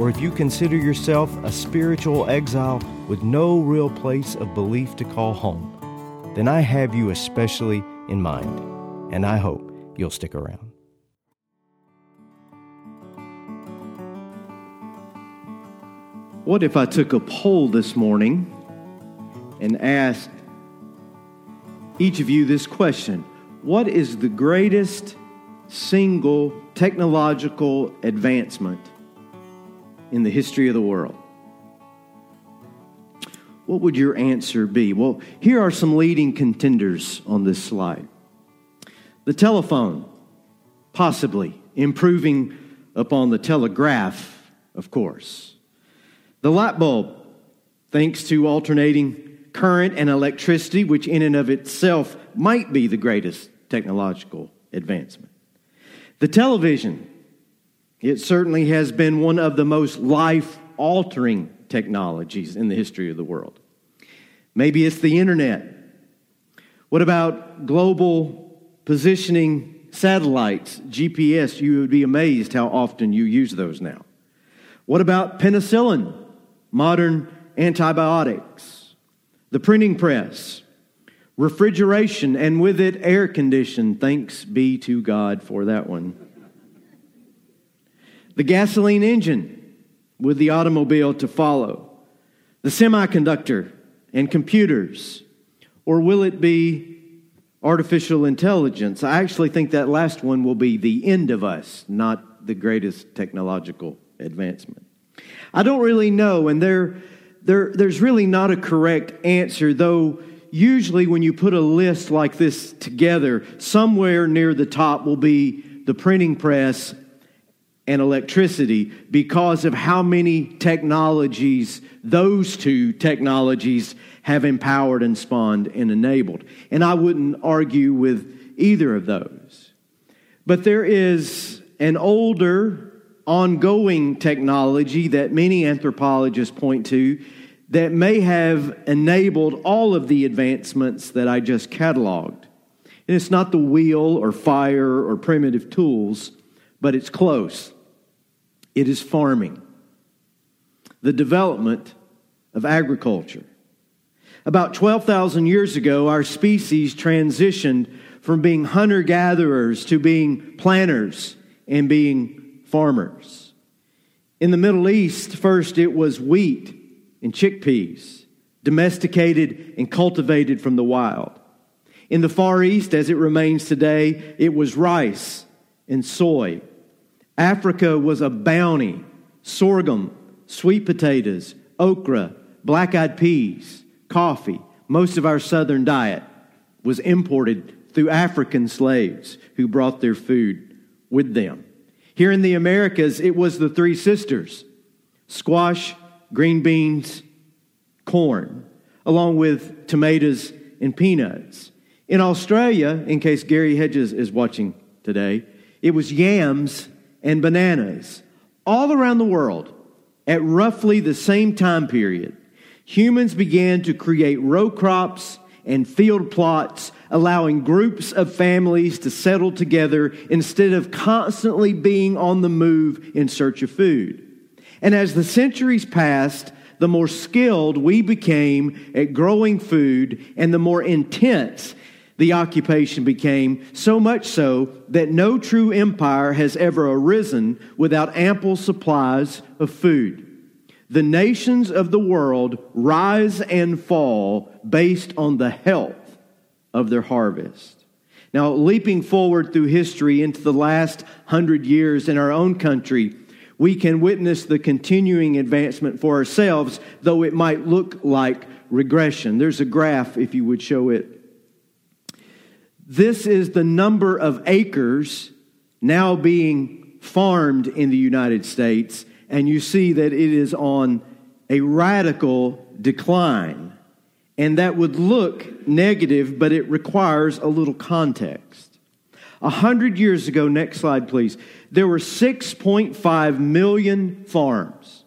or if you consider yourself a spiritual exile with no real place of belief to call home, then I have you especially in mind, and I hope you'll stick around. What if I took a poll this morning and asked each of you this question What is the greatest single technological advancement in the history of the world? What would your answer be? Well, here are some leading contenders on this slide. The telephone, possibly improving upon the telegraph, of course. The light bulb, thanks to alternating current and electricity, which in and of itself might be the greatest technological advancement. The television, it certainly has been one of the most life altering technologies in the history of the world. Maybe it's the internet. What about global positioning satellites, GPS? You would be amazed how often you use those now. What about penicillin, modern antibiotics, the printing press, refrigeration, and with it, air condition? Thanks be to God for that one the gasoline engine with the automobile to follow, the semiconductor and computers, or will it be artificial intelligence? I actually think that last one will be the end of us, not the greatest technological advancement. I don't really know, and there, there, there's really not a correct answer, though usually when you put a list like this together, somewhere near the top will be the printing press and electricity because of how many technologies those two technologies have empowered and spawned and enabled. And I wouldn't argue with either of those. But there is an older, ongoing technology that many anthropologists point to that may have enabled all of the advancements that I just cataloged. And it's not the wheel or fire or primitive tools, but it's close. It is farming, the development of agriculture. About 12,000 years ago, our species transitioned from being hunter gatherers to being planters and being farmers. In the Middle East, first it was wheat and chickpeas, domesticated and cultivated from the wild. In the Far East, as it remains today, it was rice and soy Africa was a bounty sorghum, sweet potatoes, okra, black eyed peas, coffee. Most of our southern diet was imported through African slaves who brought their food with them. Here in the Americas, it was the three sisters squash, green beans, corn, along with tomatoes and peanuts. In Australia, in case Gary Hedges is watching today, it was yams and bananas. All around the world, at roughly the same time period, humans began to create row crops and field plots, allowing groups of families to settle together instead of constantly being on the move in search of food. And as the centuries passed, the more skilled we became at growing food and the more intense the occupation became, so much so that no true empire has ever arisen without ample supplies of food. The nations of the world rise and fall based on the health of their harvest. Now, leaping forward through history into the last hundred years in our own country, we can witness the continuing advancement for ourselves, though it might look like regression. There's a graph, if you would show it this is the number of acres now being farmed in the United States and you see that it is on a radical decline. And that would look negative, but it requires a little context. A hundred years ago, next slide, please, there were 6.5 million farms,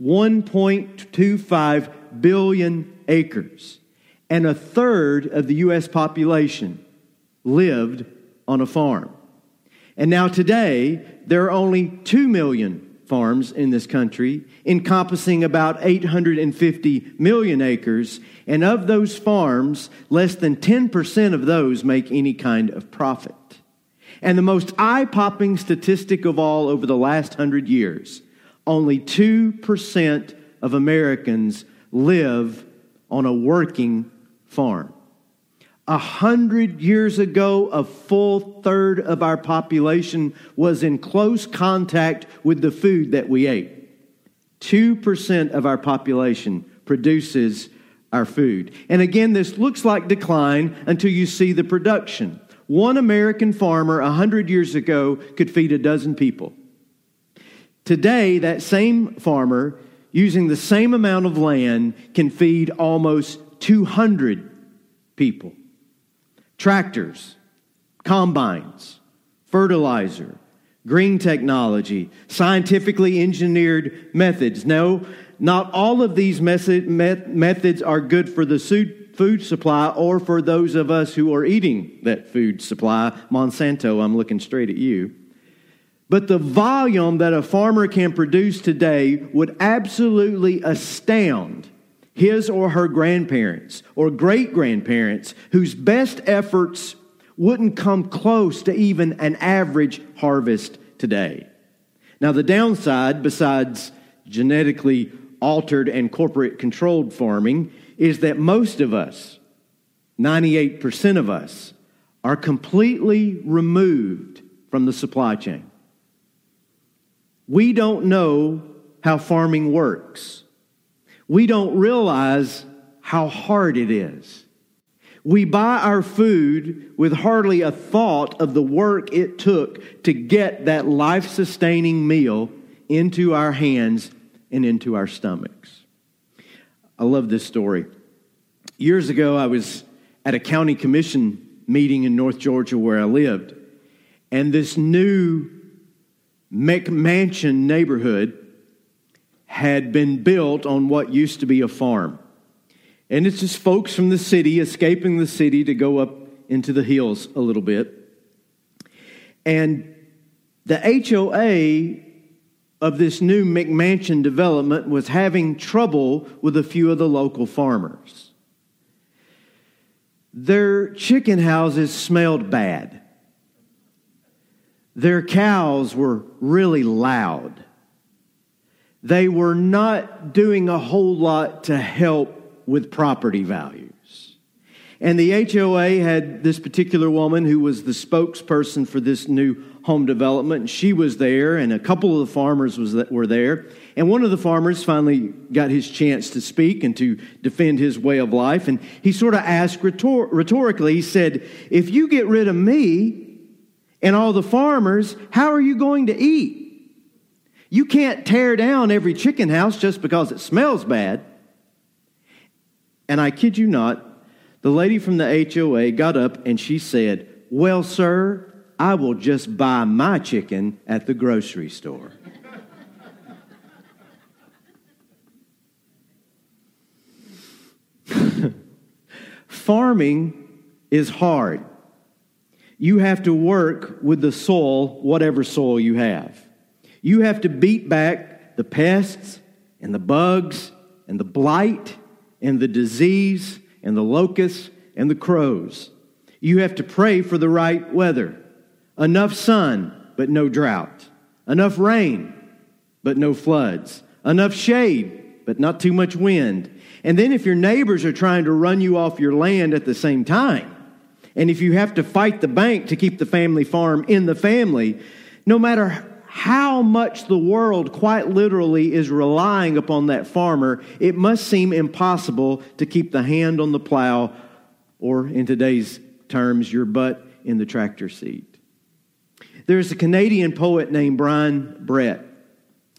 1.25 billion acres, and a third of the U.S. population lived on a farm. And now today, there are only 2 million farms in this country, encompassing about 850 million acres. And of those farms, less than 10% of those make any kind of profit. And the most eye popping statistic of all over the last hundred years only 2% of Americans live on a working farm. A hundred years ago, a full third of our population was in close contact with the food that we ate. 2% of our population produces our food. And again, this looks like decline until you see the production. One American farmer a hundred years ago could feed a dozen people. Today, that same farmer, using the same amount of land, can feed almost 200 people tractors, combines, fertilizer, green technology, scientifically engineered methods. No, not all of these method, methods are good for the food supply or for those of us who are eating that food supply. Monsanto, I'm looking straight at you. But the volume that a farmer can produce today would absolutely astound his or her grandparents or great grandparents whose best efforts wouldn't come close to even an average harvest today. Now, the downside, besides genetically altered and corporate controlled farming, is that most of us, 98% of us, are completely removed from the supply chain. We don't know how farming works we don't realize how hard it is. We buy our food with hardly a thought of the work it took to get that life sustaining meal into our hands and into our stomachs. I love this story. Years ago, I was at a county commission meeting in North Georgia where I lived, and this new McMansion neighborhood had been built on what used to be a farm. And it's just folks from the city escaping the city to go up into the hills a little bit. And the HOA of this new McMansion development was having trouble with a few of the local farmers. Their chicken houses smelled bad. Their cows were really loud they were not doing a whole lot to help with property values. And the HOA had this particular woman who was the spokesperson for this new home development. She was there, and a couple of the farmers was were there. And one of the farmers finally got his chance to speak and to defend his way of life. And he sort of asked rhetor- rhetorically, he said, If you get rid of me and all the farmers, how are you going to eat? You can't tear down every chicken house just because it smells bad. And I kid you not, the lady from the HOA got up and she said, Well, sir, I will just buy my chicken at the grocery store. Farming is hard. You have to work with the soil, whatever soil you have. You have to beat back the pests and the bugs and the blight and the disease and the locusts and the crows. You have to pray for the right weather. Enough sun, but no drought. Enough rain, but no floods. Enough shade, but not too much wind. And then if your neighbors are trying to run you off your land at the same time, and if you have to fight the bank to keep the family farm in the family, no matter how much the world quite literally is relying upon that farmer, it must seem impossible to keep the hand on the plow, or in today's terms, your butt in the tractor seat. There's a Canadian poet named Brian Brett,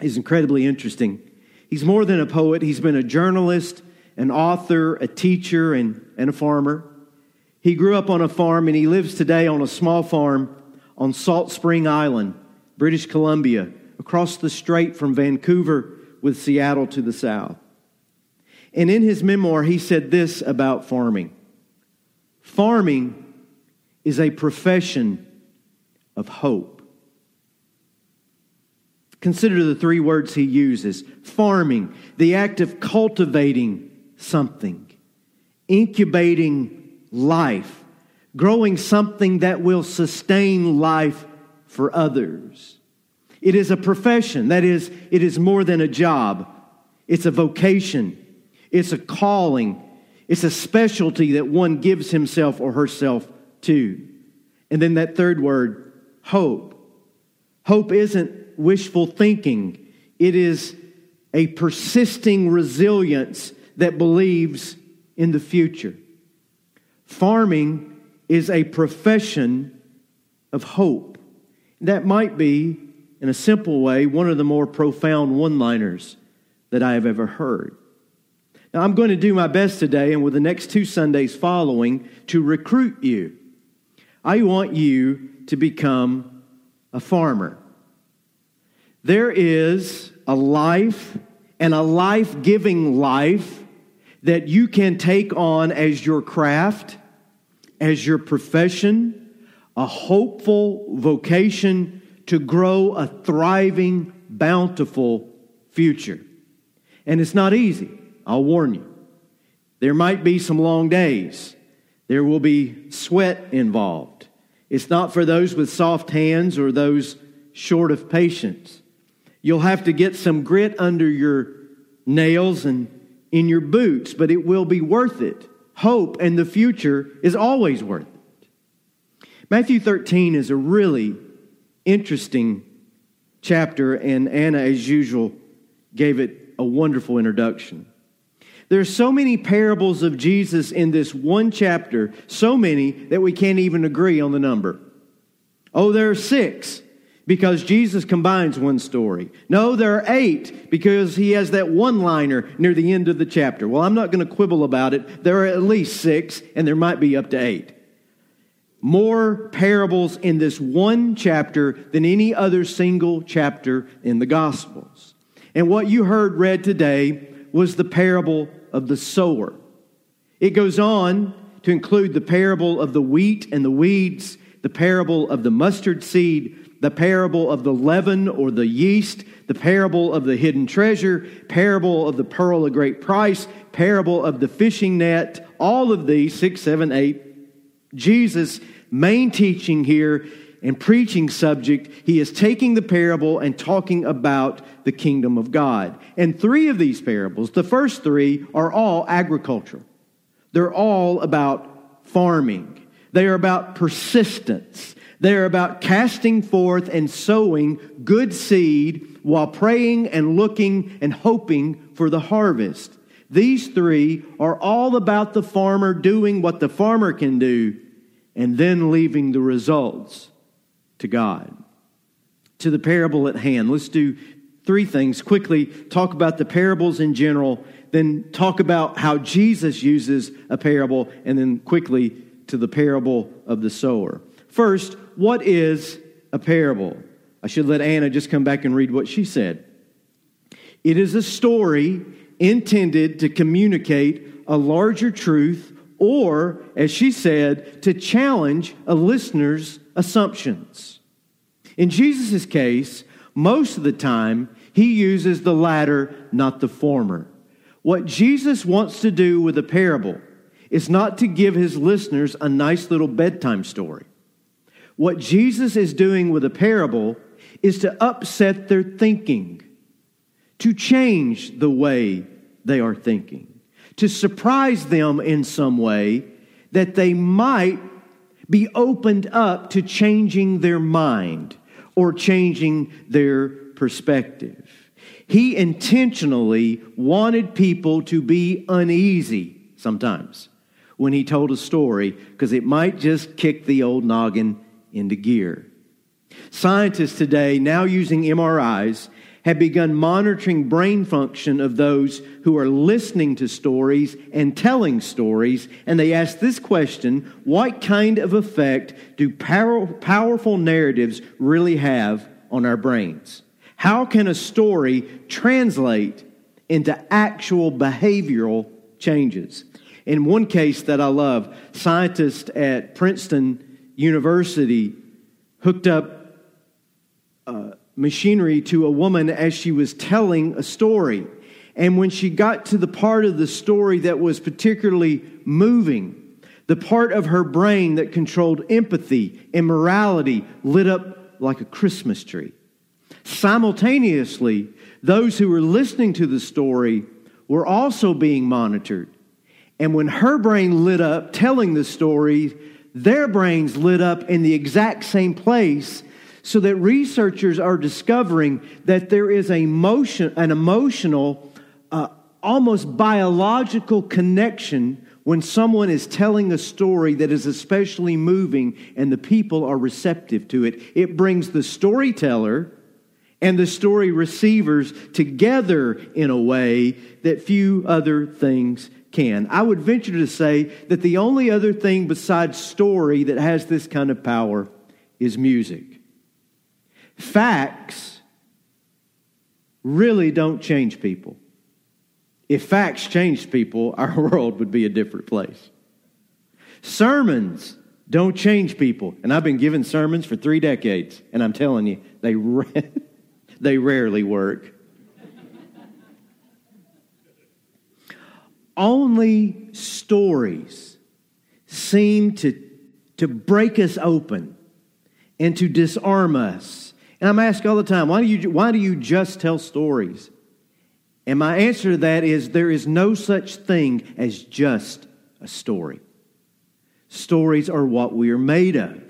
He's incredibly interesting. He's more than a poet, he's been a journalist, an author, a teacher, and, and a farmer. He grew up on a farm and he lives today on a small farm on Salt Spring Island, British Columbia, across the strait from Vancouver with Seattle to the south. And in his memoir, he said this about farming Farming is a profession of hope. Consider the three words he uses farming, the act of cultivating something, incubating life, growing something that will sustain life for others. It is a profession, that is, it is more than a job, it's a vocation, it's a calling, it's a specialty that one gives himself or herself to. And then that third word, hope. Hope isn't wishful thinking, it is a persisting resilience that believes in the future. Farming is a profession of hope. That might be, in a simple way, one of the more profound one liners that I have ever heard. Now, I'm going to do my best today and with the next two Sundays following to recruit you. I want you to become a farmer. There is a life and a life giving life that you can take on as your craft, as your profession, a hopeful vocation to grow a thriving, bountiful future. And it's not easy, I'll warn you. There might be some long days, there will be sweat involved. It's not for those with soft hands or those short of patience. You'll have to get some grit under your nails and in your boots, but it will be worth it. Hope and the future is always worth it. Matthew 13 is a really interesting chapter, and Anna, as usual, gave it a wonderful introduction. There are so many parables of Jesus in this one chapter, so many that we can't even agree on the number. Oh, there are six because Jesus combines one story. No, there are eight because he has that one liner near the end of the chapter. Well, I'm not going to quibble about it. There are at least six, and there might be up to eight. More parables in this one chapter than any other single chapter in the Gospels. And what you heard read today was the parable of the sower. It goes on to include the parable of the wheat and the weeds, the parable of the mustard seed, the parable of the leaven or the yeast, the parable of the hidden treasure, parable of the pearl of great price, parable of the fishing net, all of these, six, seven, eight, Jesus' main teaching here and preaching subject, he is taking the parable and talking about the kingdom of God. And three of these parables, the first three, are all agricultural. They're all about farming. They are about persistence. They are about casting forth and sowing good seed while praying and looking and hoping for the harvest. These three are all about the farmer doing what the farmer can do and then leaving the results to God. To the parable at hand, let's do three things quickly talk about the parables in general, then talk about how Jesus uses a parable, and then quickly to the parable of the sower. First, what is a parable? I should let Anna just come back and read what she said. It is a story intended to communicate a larger truth or, as she said, to challenge a listener's assumptions. In Jesus' case, most of the time, he uses the latter, not the former. What Jesus wants to do with a parable is not to give his listeners a nice little bedtime story. What Jesus is doing with a parable is to upset their thinking, to change the way they are thinking, to surprise them in some way that they might be opened up to changing their mind or changing their perspective. He intentionally wanted people to be uneasy sometimes when he told a story because it might just kick the old noggin into gear. Scientists today, now using MRIs, had begun monitoring brain function of those who are listening to stories and telling stories, and they asked this question What kind of effect do power, powerful narratives really have on our brains? How can a story translate into actual behavioral changes? In one case that I love, scientists at Princeton University hooked up uh, machinery to a woman as she was telling a story. And when she got to the part of the story that was particularly moving, the part of her brain that controlled empathy and morality lit up like a Christmas tree. Simultaneously, those who were listening to the story were also being monitored. And when her brain lit up telling the story, their brains lit up in the exact same place so that researchers are discovering that there is a motion, an emotional, uh, almost biological connection when someone is telling a story that is especially moving and the people are receptive to it. It brings the storyteller and the story receivers together in a way that few other things can. I would venture to say that the only other thing besides story that has this kind of power is music. Facts really don't change people. If facts changed people, our world would be a different place. Sermons don't change people. And I've been giving sermons for three decades, and I'm telling you, they, they rarely work. Only stories seem to, to break us open and to disarm us and I'm asked all the time, why do, you, why do you just tell stories? And my answer to that is there is no such thing as just a story. Stories are what we are made of.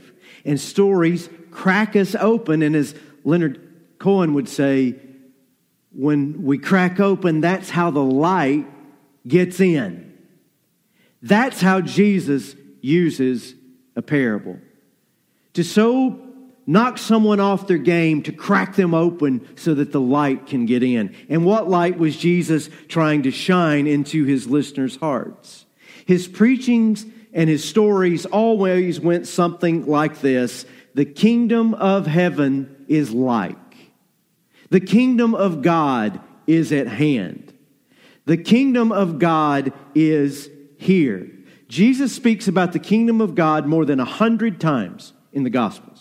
And stories crack us open. And as Leonard Cohen would say, when we crack open, that's how the light gets in. That's how Jesus uses a parable. To so knock someone off their game to crack them open so that the light can get in. And what light was Jesus trying to shine into his listeners' hearts? His preachings and his stories always went something like this The kingdom of heaven is like, the kingdom of God is at hand. The kingdom of God is here. Jesus speaks about the kingdom of God more than a hundred times in the Gospels.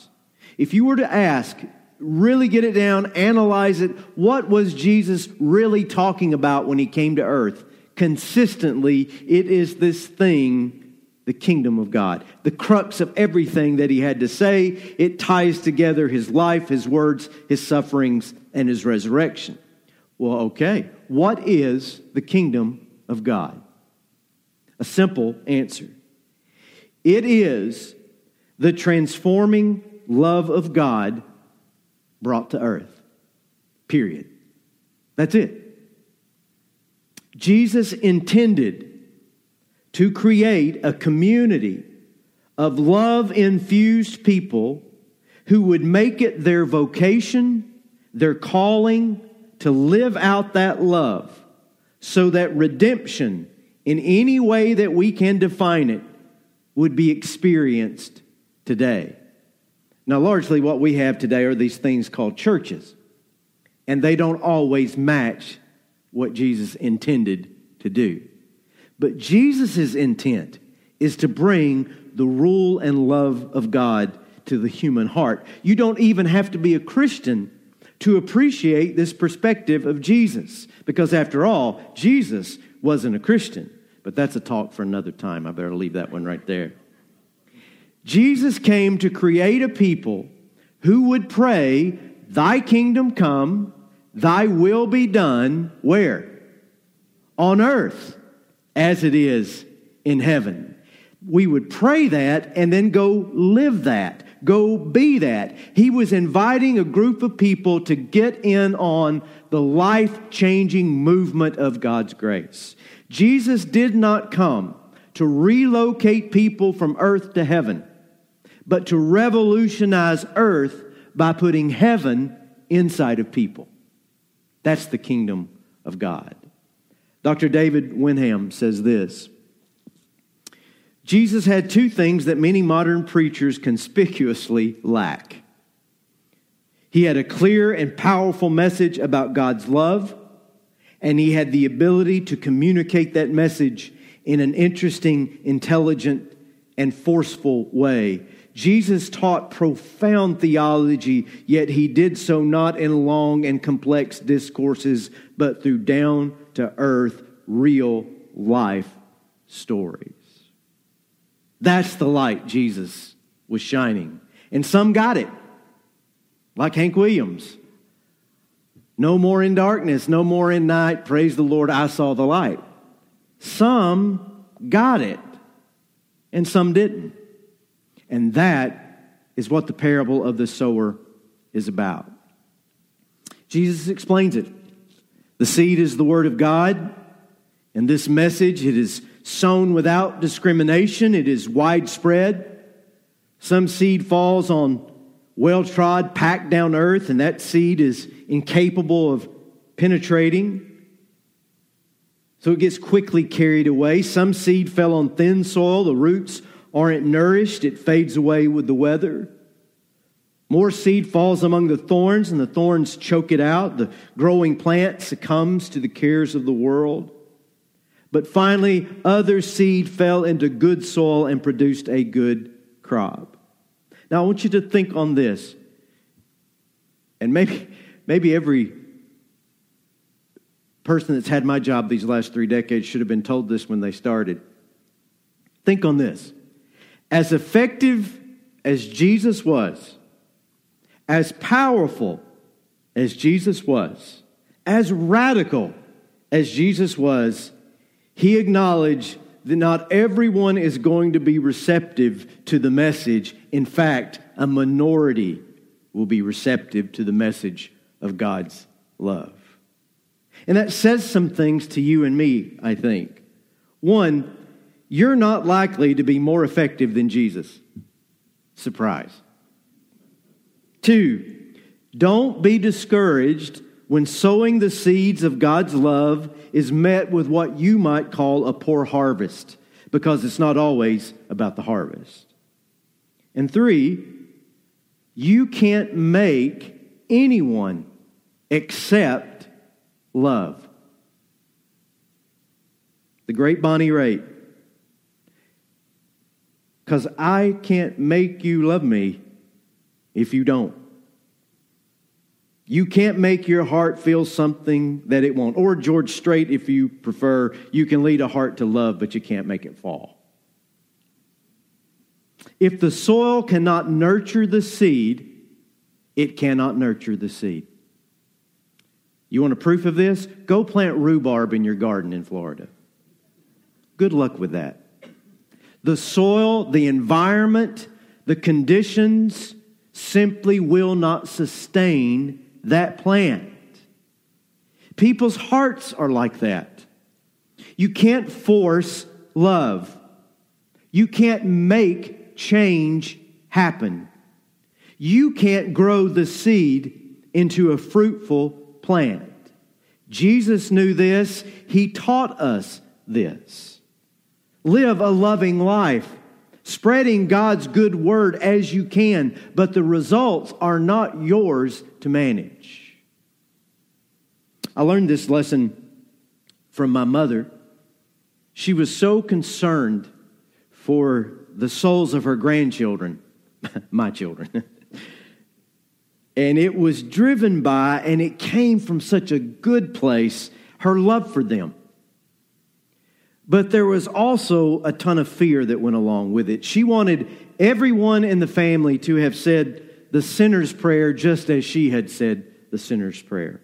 If you were to ask, really get it down, analyze it, what was Jesus really talking about when he came to earth? Consistently, it is this thing the kingdom of God. The crux of everything that he had to say, it ties together his life, his words, his sufferings, and his resurrection. Well, okay, what is the kingdom of God? A simple answer it is the transforming love of God brought to earth. Period. That's it. Jesus intended to create a community of love infused people who would make it their vocation, their calling to live out that love so that redemption, in any way that we can define it, would be experienced today. Now, largely what we have today are these things called churches, and they don't always match what Jesus intended to do. But Jesus' intent is to bring the rule and love of God to the human heart. You don't even have to be a Christian to appreciate this perspective of Jesus, because after all, Jesus wasn't a Christian. But that's a talk for another time. I better leave that one right there. Jesus came to create a people who would pray, Thy kingdom come, Thy will be done, where? On earth, as it is in heaven. We would pray that and then go live that, go be that. He was inviting a group of people to get in on the life changing movement of God's grace. Jesus did not come to relocate people from earth to heaven but to revolutionize earth by putting heaven inside of people. That's the kingdom of God. Dr. David Wenham says this Jesus had two things that many modern preachers conspicuously lack. He had a clear and powerful message about God's love, and he had the ability to communicate that message in an interesting, intelligent, and forceful way. Jesus taught profound theology, yet he did so not in long and complex discourses, but through down to earth, real life stories. That's the light Jesus was shining. And some got it, like Hank Williams. No more in darkness, no more in night. Praise the Lord, I saw the light. Some got it, and some didn't. And that is what the parable of the sower is about. Jesus explains it. The seed is the word of God, and this message, it is sown without discrimination, it is widespread. Some seed falls on well trod, packed down earth, and that seed is incapable of penetrating. So it gets quickly carried away. Some seed fell on thin soil, the roots aren't nourished, it fades away with the weather. More seed falls among the thorns, and the thorns choke it out. The growing plant succumbs to the cares of the world. But finally, other seed fell into good soil and produced a good crop. Now, I want you to think on this. And maybe, maybe every person that's had my job these last three decades should have been told this when they started. Think on this. As effective as Jesus was, as powerful as Jesus was, as radical as Jesus was, he acknowledged that not everyone is going to be receptive to the message. In fact, a minority will be receptive to the message of God's love. And that says some things to you and me, I think. One, you're not likely to be more effective than Jesus. Surprise. Two, don't be discouraged when sowing the seeds of God's love is met with what you might call a poor harvest, because it's not always about the harvest. And three, you can't make anyone accept love. The great Bonnie Raitt because I can't make you love me if you don't. You can't make your heart feel something that it won't. Or George Strait, if you prefer, you can lead a heart to love, but you can't make it fall. If the soil cannot nurture the seed, it cannot nurture the seed. You want a proof of this? Go plant rhubarb in your garden in Florida. Good luck with that the soil, the environment, the conditions simply will not sustain that plant. People's hearts are like that. You can't force love. You can't make change happen. You can't grow the seed into a fruitful plant. Jesus knew this. He taught us this. Live a loving life, spreading God's good word as you can, but the results are not yours to manage. I learned this lesson from my mother. She was so concerned for the souls of her grandchildren, my children. and it was driven by, and it came from such a good place, her love for them. But there was also a ton of fear that went along with it. She wanted everyone in the family to have said the sinner's prayer just as she had said the sinner's prayer.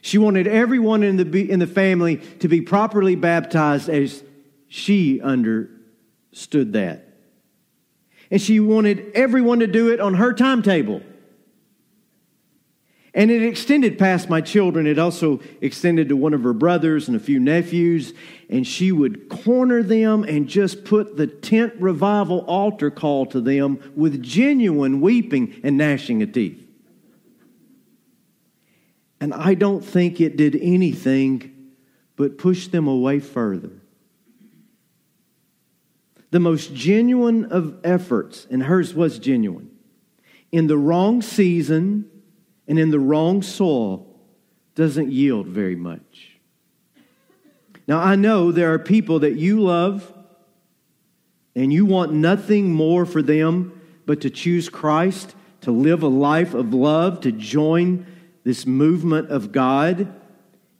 She wanted everyone in the, in the family to be properly baptized as she understood that. And she wanted everyone to do it on her timetable. And it extended past my children. It also extended to one of her brothers and a few nephews. And she would corner them and just put the tent revival altar call to them with genuine weeping and gnashing of teeth. And I don't think it did anything but push them away further. The most genuine of efforts, and hers was genuine, in the wrong season and in the wrong soil doesn't yield very much. Now, I know there are people that you love and you want nothing more for them but to choose Christ, to live a life of love, to join this movement of God,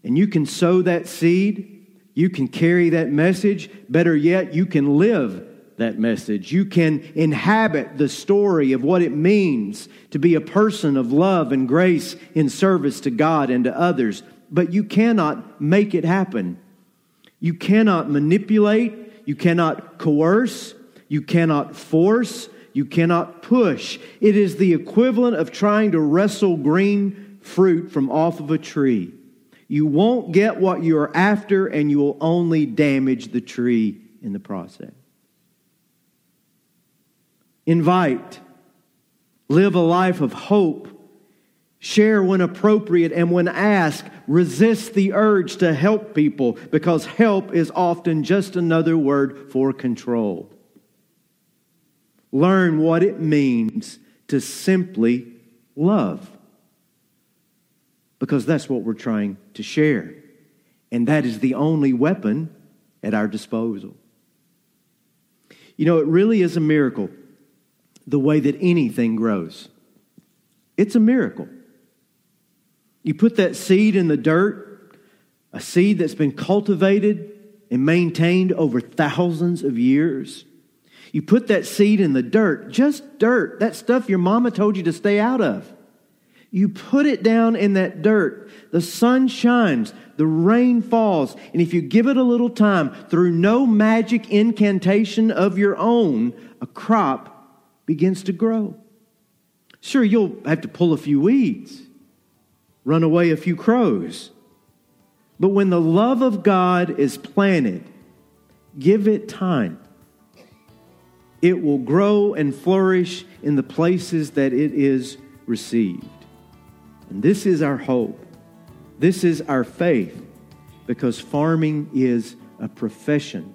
and you can sow that seed, you can carry that message. Better yet, you can live that message. You can inhabit the story of what it means to be a person of love and grace in service to God and to others. But you cannot make it happen. You cannot manipulate, you cannot coerce, you cannot force, you cannot push. It is the equivalent of trying to wrestle green fruit from off of a tree. You won't get what you're after, and you will only damage the tree in the process. Invite, live a life of hope, share when appropriate, and when asked, resist the urge to help people because help is often just another word for control. Learn what it means to simply love because that's what we're trying to share. And that is the only weapon at our disposal. You know, it really is a miracle the way that anything grows. It's a miracle. You put that seed in the dirt, a seed that's been cultivated and maintained over thousands of years. You put that seed in the dirt, just dirt, that stuff your mama told you to stay out of. You put it down in that dirt. The sun shines, the rain falls, and if you give it a little time, through no magic incantation of your own, a crop begins to grow. Sure, you'll have to pull a few weeds, run away a few crows. But when the love of God is planted, give it time. It will grow and flourish in the places that it is received. And this is our hope. This is our faith because farming is a profession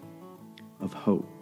of hope.